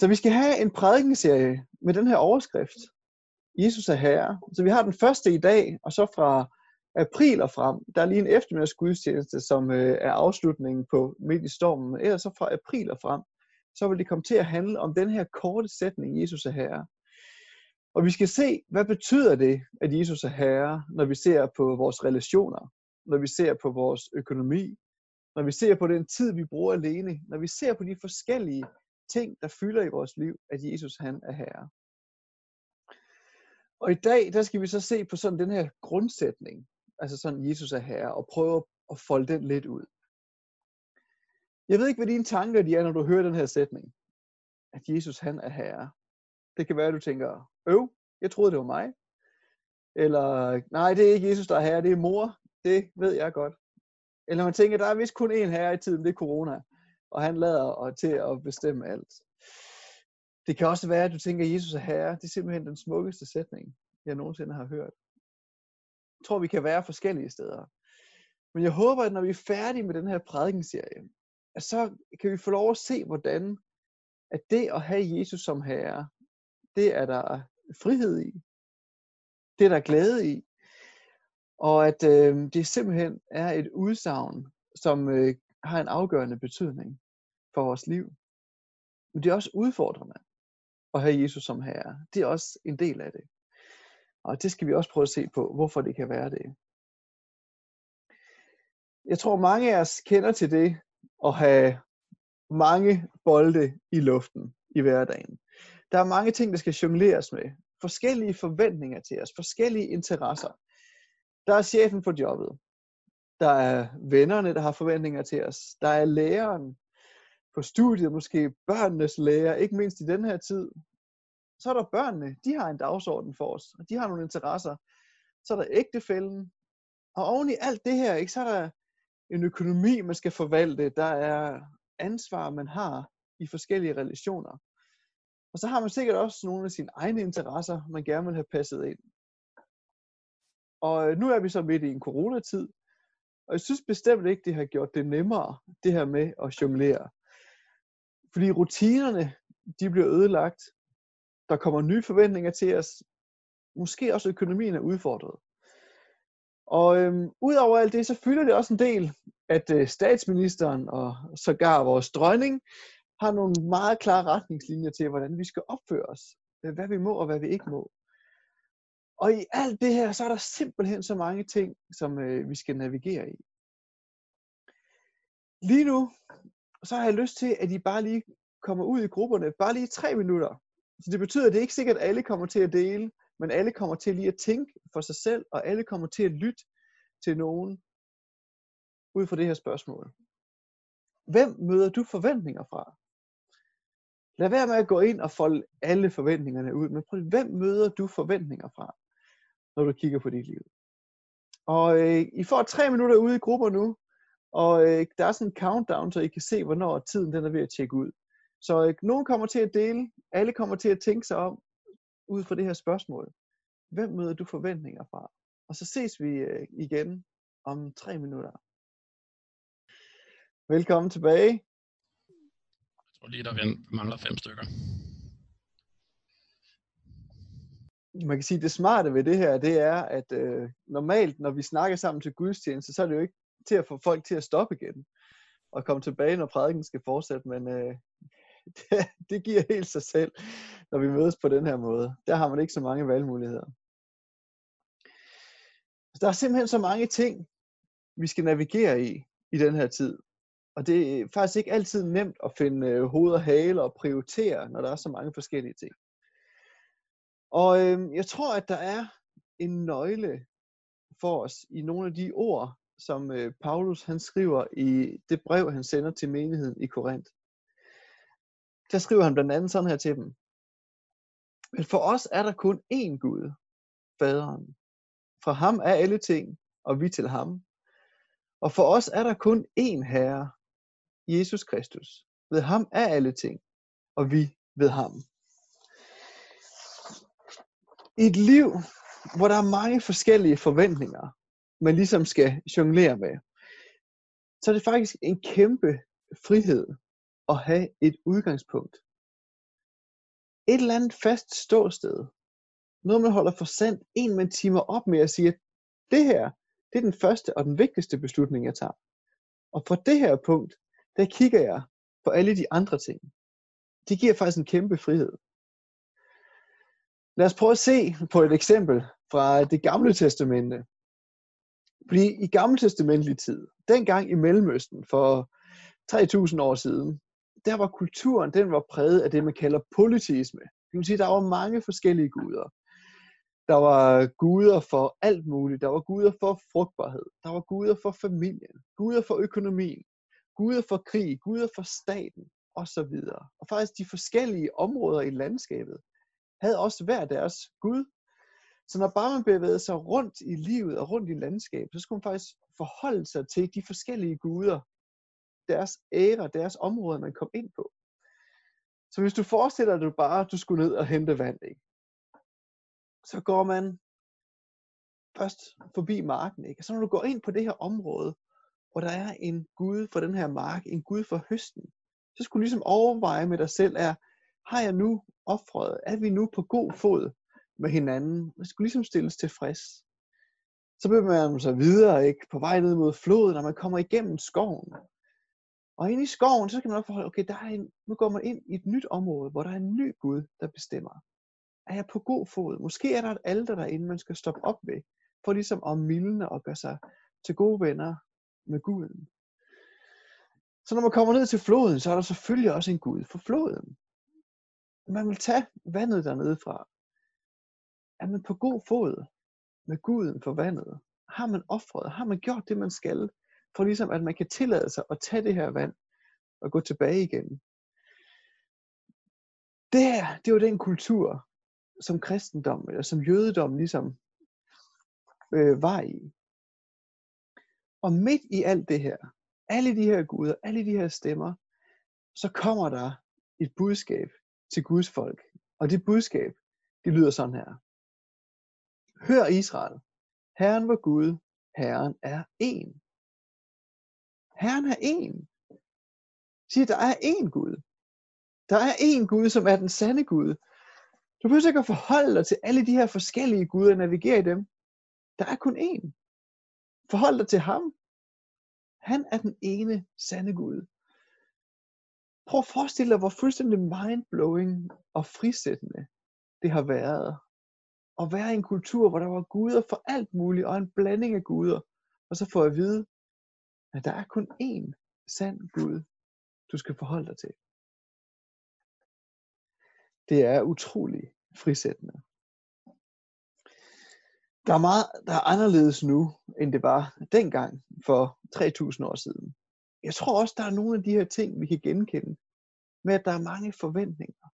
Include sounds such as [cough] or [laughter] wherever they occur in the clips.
Så vi skal have en prædikenserie med den her overskrift. Jesus er Herre. Så vi har den første i dag, og så fra april og frem. Der er lige en eftermiddagsgudstjeneste, som øh, er afslutningen på Midt i Stormen. Men ellers så fra april og frem, så vil det komme til at handle om den her korte sætning, Jesus er Herre. Og vi skal se, hvad betyder det, at Jesus er Herre, når vi ser på vores relationer, når vi ser på vores økonomi, når vi ser på den tid, vi bruger alene, når vi ser på de forskellige ting, der fylder i vores liv, at Jesus han er Herre. Og i dag, der skal vi så se på sådan den her grundsætning, altså sådan Jesus er Herre, og prøve at folde den lidt ud. Jeg ved ikke, hvad dine tanker de er, når du hører den her sætning, at Jesus han er Herre. Det kan være, at du tænker, øv, jeg troede, det var mig. Eller, nej, det er ikke Jesus, der er herre, det er mor. Det ved jeg godt. Eller man tænker, der er vist kun én herre i tiden, det er corona. Og han lader og til at bestemme alt. Det kan også være, at du tænker, at Jesus er herre. Det er simpelthen den smukkeste sætning, jeg nogensinde har hørt. Jeg tror, vi kan være forskellige steder. Men jeg håber, at når vi er færdige med den her prædikenserie, at så kan vi få lov at se, hvordan at det at have Jesus som herre, det er der frihed i. Det er der glæde i. Og at øh, det simpelthen er et udsagn, som øh, har en afgørende betydning for vores liv. Men det er også udfordrende at have Jesus som herre. Det er også en del af det. Og det skal vi også prøve at se på, hvorfor det kan være det. Jeg tror, mange af os kender til det at have mange bolde i luften i hverdagen. Der er mange ting, der skal jongleres med. Forskellige forventninger til os, forskellige interesser. Der er chefen på jobbet. Der er vennerne, der har forventninger til os. Der er læreren på studiet, måske børnenes lærer, ikke mindst i den her tid. Så er der børnene, de har en dagsorden for os, og de har nogle interesser. Så er der ægtefælden. Og oven i alt det her, ikke, så er der en økonomi, man skal forvalte. Der er ansvar, man har i forskellige relationer. Og så har man sikkert også nogle af sine egne interesser, man gerne vil have passet ind. Og nu er vi så midt i en coronatid, og jeg synes bestemt ikke, det har gjort det nemmere, det her med at jonglere. Fordi rutinerne, de bliver ødelagt. Der kommer nye forventninger til os. Måske også økonomien er udfordret. Og øhm, udover alt det, så fylder det også en del, at øh, statsministeren og sågar vores dronning har nogle meget klare retningslinjer til, hvordan vi skal opføre os. Hvad vi må og hvad vi ikke må. Og i alt det her, så er der simpelthen så mange ting, som øh, vi skal navigere i. Lige nu, så har jeg lyst til, at I bare lige kommer ud i grupperne, bare lige tre minutter. Så det betyder, at det er ikke sikkert, at alle kommer til at dele, men alle kommer til lige at tænke for sig selv, og alle kommer til at lytte til nogen ud fra det her spørgsmål. Hvem møder du forventninger fra? Lad være med at gå ind og folde alle forventningerne ud, men prøv, hvem møder du forventninger fra, når du kigger på dit liv? Og øh, I får tre minutter ude i grupper nu, og øh, der er sådan en countdown, så I kan se, hvornår tiden den er ved at tjekke ud. Så øh, nogen kommer til at dele, alle kommer til at tænke sig om, ud fra det her spørgsmål. Hvem møder du forventninger fra? Og så ses vi øh, igen om tre minutter. Velkommen tilbage Jeg tror lige, der mangler fem stykker. Man kan sige, det smarte ved det her, det er, at øh, normalt, når vi snakker sammen til gudstjeneste, så er det jo ikke til at få folk til at stoppe igen og komme tilbage, når prædiken skal fortsætte, men øh, [laughs] det, det giver helt sig selv, når vi mødes på den her måde. Der har man ikke så mange valgmuligheder. Der er simpelthen så mange ting, vi skal navigere i i den her tid. Og det er faktisk ikke altid nemt at finde øh, hoved og hale og prioritere, når der er så mange forskellige ting. Og øh, jeg tror, at der er en nøgle for os i nogle af de ord, som øh, Paulus han skriver i det brev, han sender til menigheden i Korinth. Der skriver han blandt andet sådan her til dem. Men for os er der kun én Gud, faderen. Fra ham er alle ting, og vi til ham. Og for os er der kun én Herre, Jesus Kristus. Ved ham er alle ting, og vi ved ham. I et liv, hvor der er mange forskellige forventninger, man ligesom skal jonglere med, så er det faktisk en kæmpe frihed at have et udgangspunkt et eller andet fast ståsted. Noget, man holder for sandt. En, man timer op med at sige, at det her, det er den første og den vigtigste beslutning, jeg tager. Og fra det her punkt, der kigger jeg på alle de andre ting. Det giver faktisk en kæmpe frihed. Lad os prøve at se på et eksempel fra det gamle testamente. Fordi i gamle testamentlig tid, dengang i Mellemøsten for 3000 år siden, der var kulturen, den var præget af det, man kalder politisme. Det vil sige, der var mange forskellige guder. Der var guder for alt muligt. Der var guder for frugtbarhed. Der var guder for familien. Guder for økonomien. Guder for krig. Guder for staten. Og så videre. Og faktisk de forskellige områder i landskabet havde også hver deres gud. Så når bare man bevægede sig rundt i livet og rundt i landskabet, så skulle man faktisk forholde sig til de forskellige guder, deres ære, deres områder, man kom ind på. Så hvis du forestiller dig, at du bare du skulle ned og hente vand, ikke? så går man først forbi marken. Ikke? Og så når du går ind på det her område, hvor der er en Gud for den her mark, en Gud for høsten, så skulle du ligesom overveje med dig selv, er, har jeg nu offret? Er vi nu på god fod med hinanden? Man skulle ligesom stilles tilfreds. Så bevæger man sig videre, ikke? på vej ned mod floden, når man kommer igennem skoven. Og inde i skoven, så kan man også okay, der er en, nu går man ind i et nyt område, hvor der er en ny Gud, der bestemmer. Er jeg på god fod? Måske er der et alter derinde, man skal stoppe op ved, for ligesom at mildne og gøre sig til gode venner med Guden. Så når man kommer ned til floden, så er der selvfølgelig også en Gud for floden. Man vil tage vandet dernede fra. Er man på god fod med Guden for vandet? Har man offret? Har man gjort det, man skal? For ligesom at man kan tillade sig at tage det her vand og gå tilbage igen. Det her, det var den kultur, som kristendommen, eller som jødedommen ligesom øh, var i. Og midt i alt det her, alle de her guder, alle de her stemmer, så kommer der et budskab til Guds folk. Og det budskab, det lyder sådan her. Hør Israel, Herren var Gud, Herren er en. Herren er en. Siger, der er en Gud. Der er en Gud, som er den sande Gud. Du behøver ikke at forholde dig til alle de her forskellige guder og navigere i dem. Der er kun én. Forhold dig til ham. Han er den ene sande Gud. Prøv at forestille dig, hvor fuldstændig mindblowing og frisættende det har været. At være i en kultur, hvor der var guder for alt muligt, og en blanding af guder. Og så får jeg at vide, at der er kun én sand Gud, du skal forholde dig til. Det er utrolig frisættende. Der er meget, der er anderledes nu, end det var dengang for 3000 år siden. Jeg tror også, der er nogle af de her ting, vi kan genkende, med at der er mange forventninger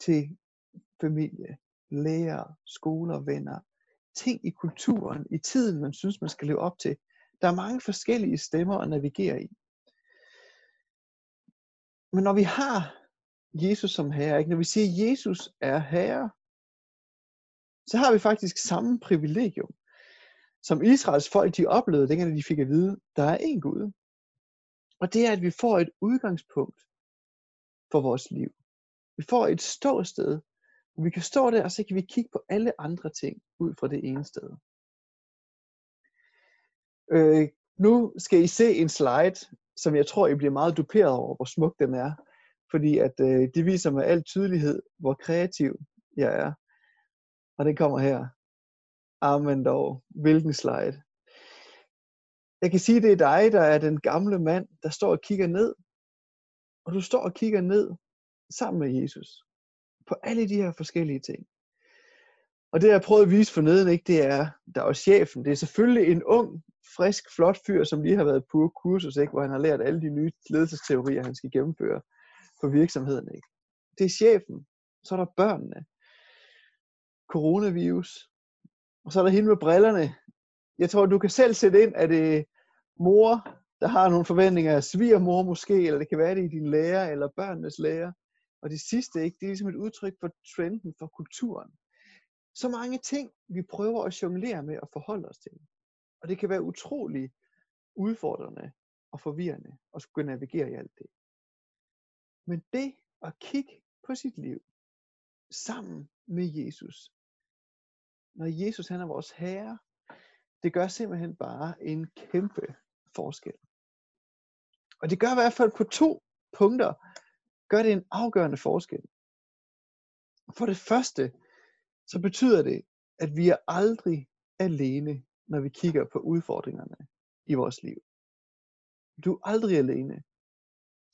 til familie, lærer, skoler, venner, ting i kulturen, i tiden, man synes, man skal leve op til. Der er mange forskellige stemmer at navigere i. Men når vi har Jesus som herre, ikke? når vi siger, at Jesus er herre, så har vi faktisk samme privilegium, som Israels folk de oplevede, dengang de fik at vide, der er en Gud. Og det er, at vi får et udgangspunkt for vores liv. Vi får et ståsted, hvor vi kan stå der, og så kan vi kigge på alle andre ting ud fra det ene sted. Øh, nu skal I se en slide, som jeg tror, I bliver meget duperet over, hvor smuk den er. Fordi at øh, det viser med al tydelighed, hvor kreativ jeg er. Og det kommer her. Amen dog. Hvilken slide. Jeg kan sige, det er dig, der er den gamle mand, der står og kigger ned. Og du står og kigger ned sammen med Jesus. På alle de her forskellige ting. Og det, jeg prøvede at vise forneden, ikke, det er, der er chefen. Det er selvfølgelig en ung, frisk, flot fyr, som lige har været på kursus, ikke, hvor han har lært alle de nye ledelsesteorier, han skal gennemføre på virksomheden. Ikke? Det er chefen. Så er der børnene. Coronavirus. Og så er der hende med brillerne. Jeg tror, du kan selv sætte ind, at det mor, der har nogle forventninger af svigermor måske, eller det kan være det i din lærer, eller børnenes lærer. Og det sidste, ikke, det er ligesom et udtryk for trenden, for kulturen. Så mange ting, vi prøver at jonglere med og forholde os til. Og det kan være utrolig udfordrende og forvirrende at skulle navigere i alt det. Men det at kigge på sit liv sammen med Jesus. Når Jesus han er vores herre, det gør simpelthen bare en kæmpe forskel. Og det gør i hvert fald på to punkter, gør det en afgørende forskel. For det første, så betyder det, at vi er aldrig alene, når vi kigger på udfordringerne i vores liv. Du er aldrig alene.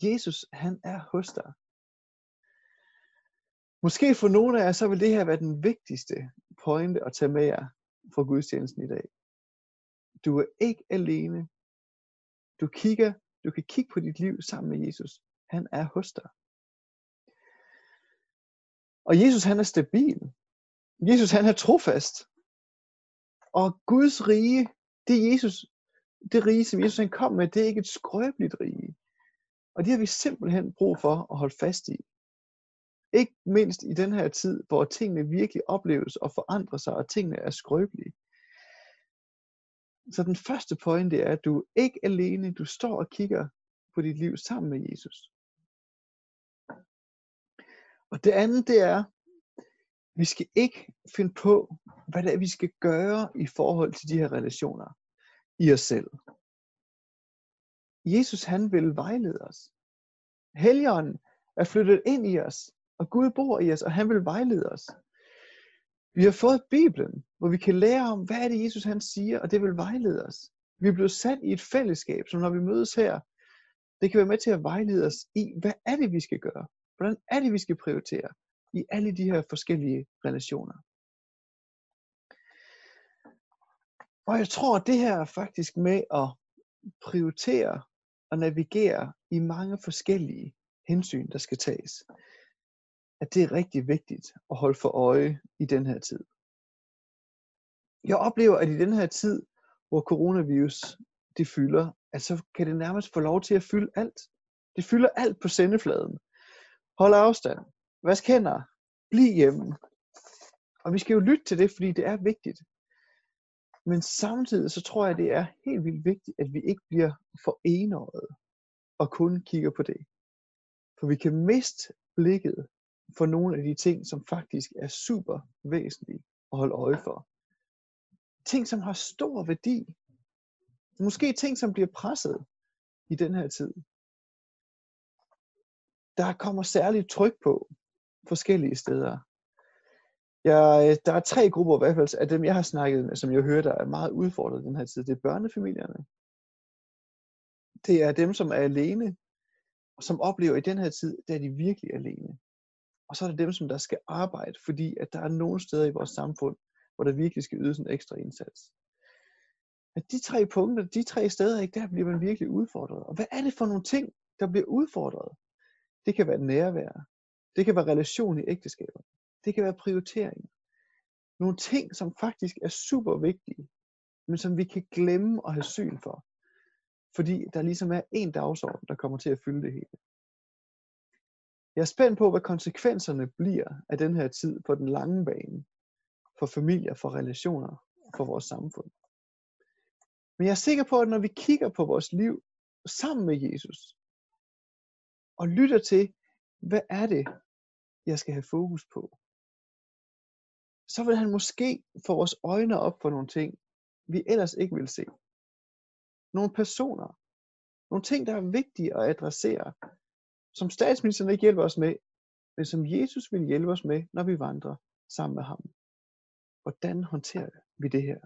Jesus, han er hos dig. Måske for nogle af jer, så vil det her være den vigtigste pointe at tage med jer fra gudstjenesten i dag. Du er ikke alene. Du kigger, du kan kigge på dit liv sammen med Jesus. Han er hos dig. Og Jesus han er stabil. Jesus han er trofast. Og Guds rige, det Jesus, det rige, som Jesus han kom med, det er ikke et skrøbeligt rige. Og det har vi simpelthen brug for at holde fast i. Ikke mindst i den her tid, hvor tingene virkelig opleves og forandrer sig, og tingene er skrøbelige. Så den første pointe er, at du er ikke alene, du står og kigger på dit liv sammen med Jesus. Og det andet, det er, vi skal ikke finde på, hvad det er, vi skal gøre i forhold til de her relationer i os selv. Jesus, han vil vejlede os. Helligånden er flyttet ind i os, og Gud bor i os, og han vil vejlede os. Vi har fået Bibelen, hvor vi kan lære om, hvad er det, Jesus han siger, og det vil vejlede os. Vi er blevet sat i et fællesskab, som når vi mødes her, det kan være med til at vejlede os i, hvad er det, vi skal gøre? Hvordan er det, vi skal prioritere i alle de her forskellige relationer? Og jeg tror, at det her er faktisk med at prioritere og navigere i mange forskellige hensyn, der skal tages. At det er rigtig vigtigt at holde for øje i den her tid. Jeg oplever, at i den her tid, hvor coronavirus det fylder, at så kan det nærmest få lov til at fylde alt. Det fylder alt på sendefladen. Hold afstand. Vask hænder. Bliv hjemme. Og vi skal jo lytte til det, fordi det er vigtigt. Men samtidig så tror jeg, det er helt vildt vigtigt, at vi ikke bliver for enårede og kun kigger på det. For vi kan miste blikket for nogle af de ting, som faktisk er super væsentlige at holde øje for. Ting, som har stor værdi. Måske ting, som bliver presset i den her tid. Der kommer særligt tryk på forskellige steder. Jeg, der er tre grupper i hvert fald af dem, jeg har snakket med, som jeg hører, der er meget udfordret den her tid. Det er børnefamilierne. Det er dem, som er alene, og som oplever i den her tid, der er de virkelig alene. Og så er det dem, som der skal arbejde, fordi at der er nogle steder i vores samfund, hvor der virkelig skal ydes en ekstra indsats. At de tre punkter, de tre steder, ikke, der bliver man virkelig udfordret. Og hvad er det for nogle ting, der bliver udfordret? Det kan være nærvær. Det kan være relation i ægteskaber. Det kan være prioritering. Nogle ting, som faktisk er super vigtige, men som vi kan glemme at have syn for. Fordi der ligesom er en dagsorden, der kommer til at fylde det hele. Jeg er spændt på, hvad konsekvenserne bliver af den her tid på den lange bane. For familier, for relationer, for vores samfund. Men jeg er sikker på, at når vi kigger på vores liv sammen med Jesus, og lytter til, hvad er det, jeg skal have fokus på, så vil han måske få vores øjne op for nogle ting, vi ellers ikke vil se. Nogle personer. Nogle ting, der er vigtige at adressere, som statsministeren ikke hjælper os med, men som Jesus vil hjælpe os med, når vi vandrer sammen med ham. Hvordan håndterer vi det her?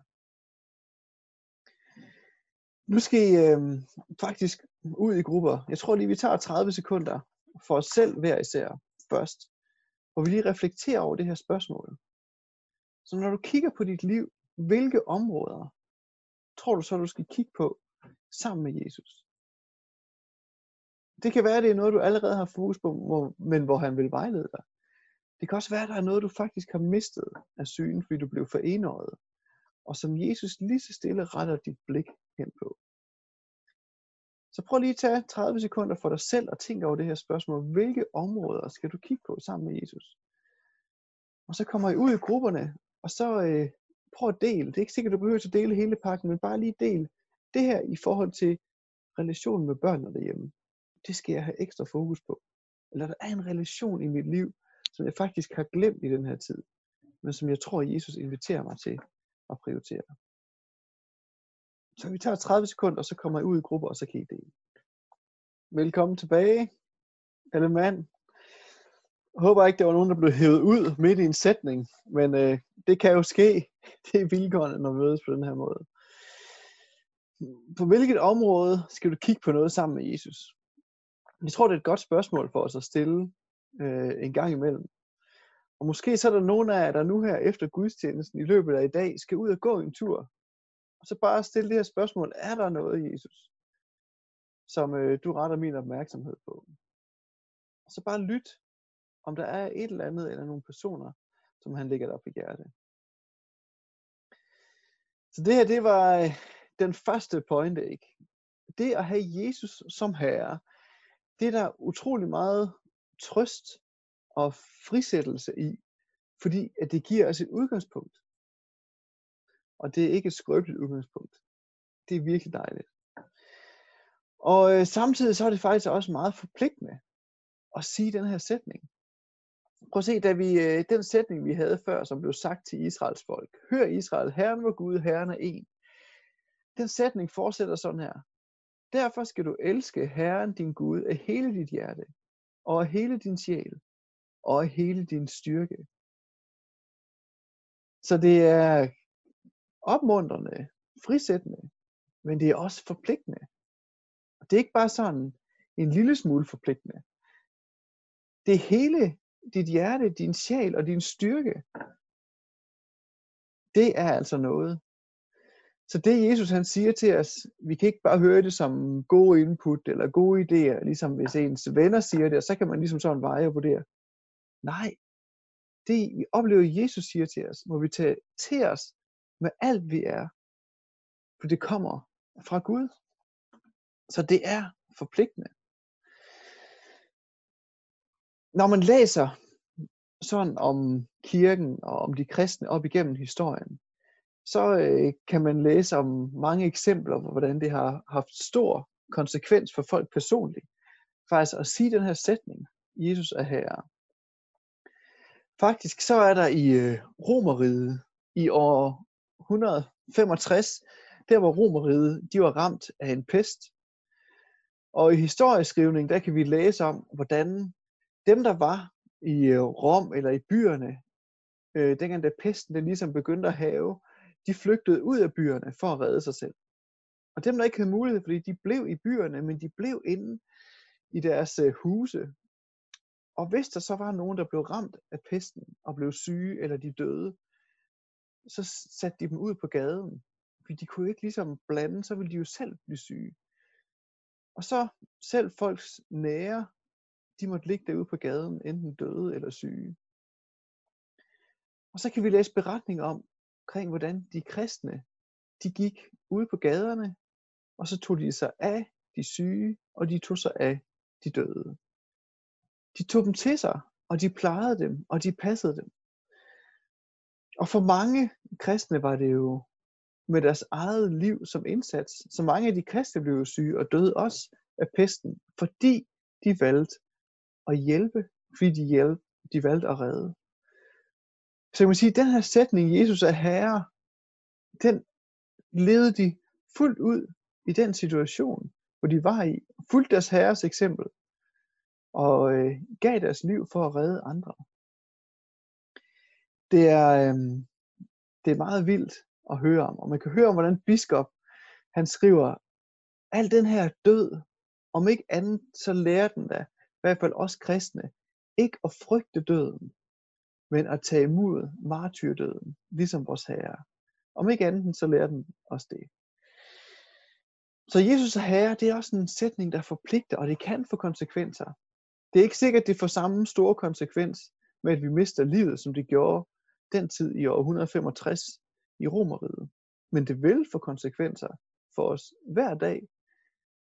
Nu skal I øh, faktisk ud i grupper. Jeg tror lige, vi tager 30 sekunder for os selv hver især først, hvor vi lige reflekterer over det her spørgsmål. Så når du kigger på dit liv, hvilke områder tror du så, du skal kigge på sammen med Jesus? Det kan være, det er noget, du allerede har fokus på, men hvor han vil vejlede dig. Det kan også være, at der er noget, du faktisk har mistet af synen, fordi du blev for enøjet, og som Jesus lige så stille retter dit blik hen på. Så prøv lige at tage 30 sekunder for dig selv og tænke over det her spørgsmål. Hvilke områder skal du kigge på sammen med Jesus? Og så kommer I ud i grupperne, og så øh, prøv at dele. Det er ikke sikkert, at du behøver at dele hele pakken, men bare lige del det her i forhold til relationen med børnene derhjemme. Det skal jeg have ekstra fokus på. Eller der er en relation i mit liv, som jeg faktisk har glemt i den her tid, men som jeg tror, Jesus inviterer mig til at prioritere. Så vi tager 30 sekunder, og så kommer jeg ud i grupper, og så kan I dele. Velkommen tilbage, alle mand. Jeg håber ikke, der var nogen, der blev hævet ud midt i en sætning, men øh, det kan jo ske. [laughs] Det er vilkårene, når vi mødes på den her måde. På hvilket område skal du kigge på noget sammen med Jesus? Jeg tror, det er et godt spørgsmål for os at stille øh, en gang imellem. Og måske så er der nogen af jer, der nu her efter gudstjenesten i løbet af i dag skal ud og gå en tur. Og så bare stille det her spørgsmål. Er der noget, Jesus, som øh, du retter min opmærksomhed på? Og så bare lyt, om der er et eller andet eller nogle personer, som han ligger der på hjertet. Så det her, det var øh, den første pointe, ikke? Det at have Jesus som herre, det er der utrolig meget trøst og frisættelse i, fordi at det giver os et udgangspunkt. Og det er ikke et skrøbeligt udgangspunkt. Det er virkelig dejligt. Og øh, samtidig så er det faktisk også meget forpligtende at sige den her sætning. Prøv at se, da vi, øh, den sætning, vi havde før, som blev sagt til Israels folk. Hør Israel, Herren var Gud, Herren er en. Den sætning fortsætter sådan her. Derfor skal du elske Herren din Gud af hele dit hjerte, og af hele din sjæl, og af hele din styrke. Så det er opmuntrende, frisættende, men det er også forpligtende. Og Det er ikke bare sådan en lille smule forpligtende. Det er hele dit hjerte, din sjæl og din styrke. Det er altså noget. Så det Jesus han siger til os, vi kan ikke bare høre det som gode input eller gode idéer, ligesom hvis ens venner siger det, og så kan man ligesom sådan veje og vurdere. Nej, det vi oplever Jesus siger til os, må vi tage til os med alt vi er. For det kommer fra Gud. Så det er forpligtende. Når man læser sådan om kirken og om de kristne op igennem historien, så øh, kan man læse om mange eksempler på, hvordan det har haft stor konsekvens for folk personligt. Faktisk at sige den her sætning, Jesus er herre. Faktisk så er der i øh, Romeriet i år 165, der hvor Romeriet de var ramt af en pest. Og i historieskrivning, der kan vi læse om, hvordan dem, der var i øh, Rom eller i byerne, øh, dengang da pesten den ligesom begyndte at have, de flygtede ud af byerne for at redde sig selv. Og dem, der ikke havde mulighed, fordi de blev i byerne, men de blev inde i deres øh, huse. Og hvis der så var nogen, der blev ramt af pesten og blev syge eller de døde, så satte de dem ud på gaden. Fordi de kunne ikke ligesom blande, så ville de jo selv blive syge. Og så selv folks nære, de måtte ligge derude på gaden, enten døde eller syge. Og så kan vi læse beretninger om, omkring, hvordan de kristne, de gik ud på gaderne, og så tog de sig af de syge, og de tog sig af de døde. De tog dem til sig, og de plejede dem, og de passede dem. Og for mange kristne var det jo med deres eget liv som indsats. Så mange af de kristne blev jo syge og døde også af pesten, fordi de valgte at hjælpe, fordi de, hjælp, de valgte at redde. Så jeg må sige, at den her sætning, Jesus er herre, den levede de fuldt ud i den situation, hvor de var i, fulgte deres herres eksempel, og øh, gav deres liv for at redde andre. Det er, øh, det er meget vildt at høre om, og man kan høre om, hvordan biskop, han skriver, al den her død, om ikke andet, så lærer den da, i hvert fald os kristne, ikke at frygte døden, men at tage imod martyrdøden, ligesom vores herre. Om ikke andet, så lærer den os det. Så Jesus er herre, det er også en sætning, der forpligter, og det kan få konsekvenser. Det er ikke sikkert, at det får samme store konsekvens med, at vi mister livet, som det gjorde den tid i år 165 i Romeriet. Men det vil få konsekvenser for os hver dag,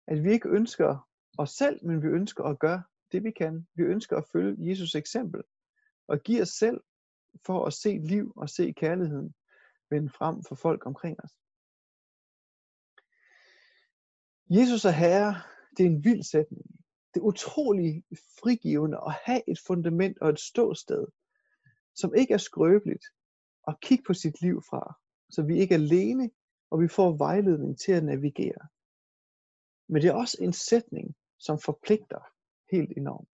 at vi ikke ønsker os selv, men vi ønsker at gøre det, vi kan. Vi ønsker at følge Jesus eksempel og give os selv for at se liv og se kærligheden vende frem for folk omkring os. Jesus er herre, det er en vild sætning. det er utrolig frigivende at have et fundament og et ståsted, som ikke er skrøbeligt, og kigge på sit liv fra, så vi ikke er alene, og vi får vejledning til at navigere. Men det er også en sætning, som forpligter helt enormt.